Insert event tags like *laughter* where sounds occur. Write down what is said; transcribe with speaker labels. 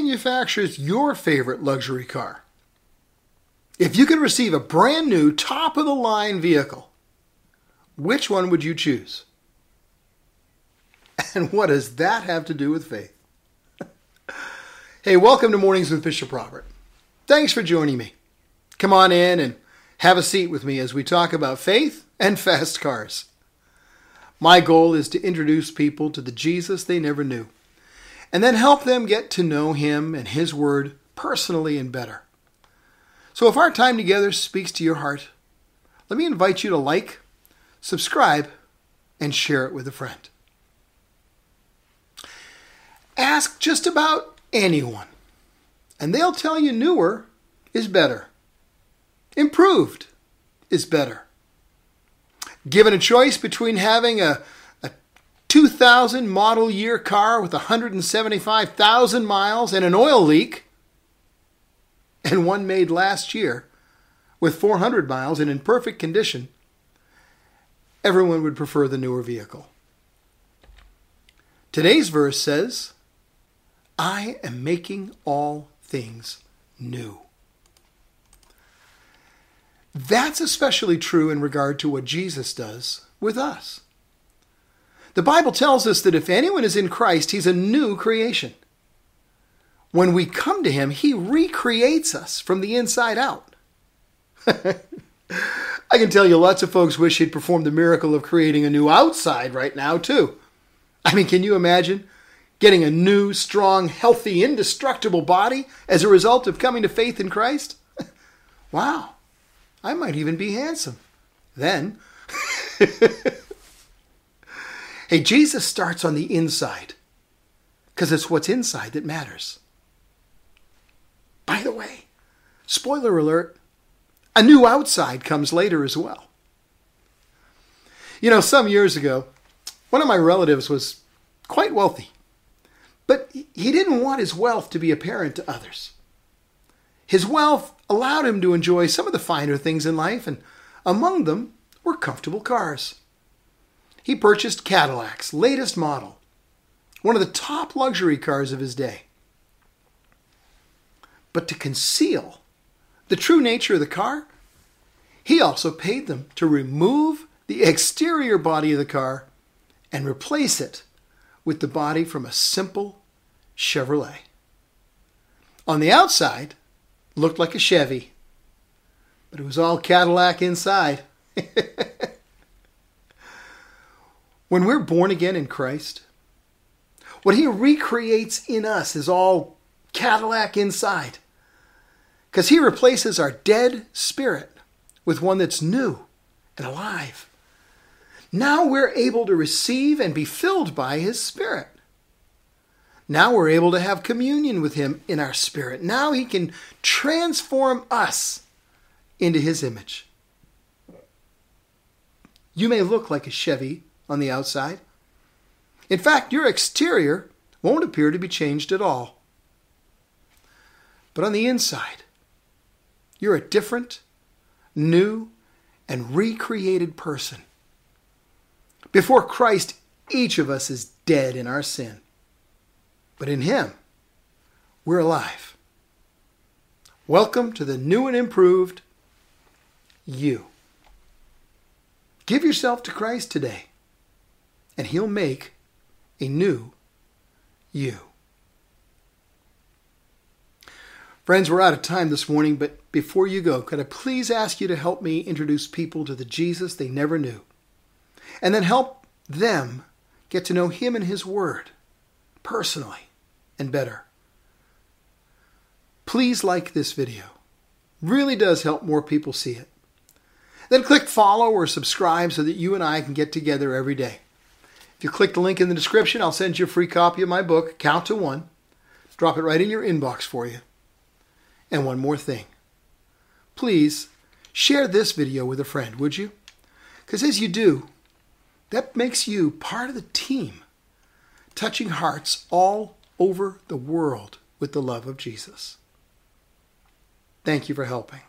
Speaker 1: Manufactures your favorite luxury car? If you could receive a brand new, top of the line vehicle, which one would you choose? *laughs* And what does that have to do with faith? *laughs* hey, welcome to Mornings with Bishop Robert. Thanks for joining me. Come on in and have a seat with me as we talk about faith and fast cars. My goal is to introduce people to the Jesus they never knew and then help them get to know Him and His Word personally and better. So if our time together speaks to your heart, let me invite you to like, subscribe, and share it with a friend. Ask just about anyone, and they'll tell you newer is better. Improved is better. Given a choice between having a 2000 model year car with 175,000 miles and an oil leak, and one made last year with 400 miles and in perfect condition, everyone would prefer the newer vehicle. Today's verse says, I am making all things new. That's especially true in regard to what Jesus does with us. The Bible tells us that if anyone is in Christ, he's a new creation. When we come to him, he recreates us from the inside out. *laughs* I can tell you lots of folks wish he'd performed the miracle of creating a new outside right now, too. I mean, can you imagine getting a new, strong, healthy, indestructible body as a result of coming to faith in Christ? *laughs* wow, I might even be handsome then. *laughs* Hey, Jesus starts on the inside because it's what's inside that matters. By the way, spoiler alert, a new outside comes later as well. You know, some years ago, one of my relatives was quite wealthy, but he didn't want his wealth to be apparent to others. His wealth allowed him to enjoy some of the finer things in life, and among them were comfortable cars he purchased Cadillac's latest model, one of the top luxury cars of his day. But to conceal the true nature of the car, he also paid them to remove the exterior body of the car and replace it with the body from a simple Chevrolet. On the outside, looked like a Chevy, but it was all Cadillac inside. *laughs* When we're born again in Christ, what He recreates in us is all Cadillac inside. Because He replaces our dead spirit with one that's new and alive. Now we're able to receive and be filled by His Spirit. Now we're able to have communion with Him in our spirit. Now He can transform us into His image. You may look like a Chevy on the outside. In fact, your exterior won't appear to be changed at all. But on the inside, you're a different, new, and recreated person. Before Christ, each of us is dead in our sin. But in Him, we're alive. Welcome to the new and improved you. Give yourself to Christ today and He'll make a new you. Friends, we're out of time this morning, but before you go, could I please ask you to help me introduce people to the Jesus they never knew? And then help them get to know Him and His Word personally and better. Please like this video. Really does help more people see it. Then click follow or subscribe so that you and I can get together every day. If you click the link in the description, I'll send you a free copy of my book, Count to One. Drop it right in your inbox for you. And one more thing. Please share this video with a friend, would you? Because as you do, that makes you part of the team, touching hearts all over the world with the love of Jesus. Thank you for helping.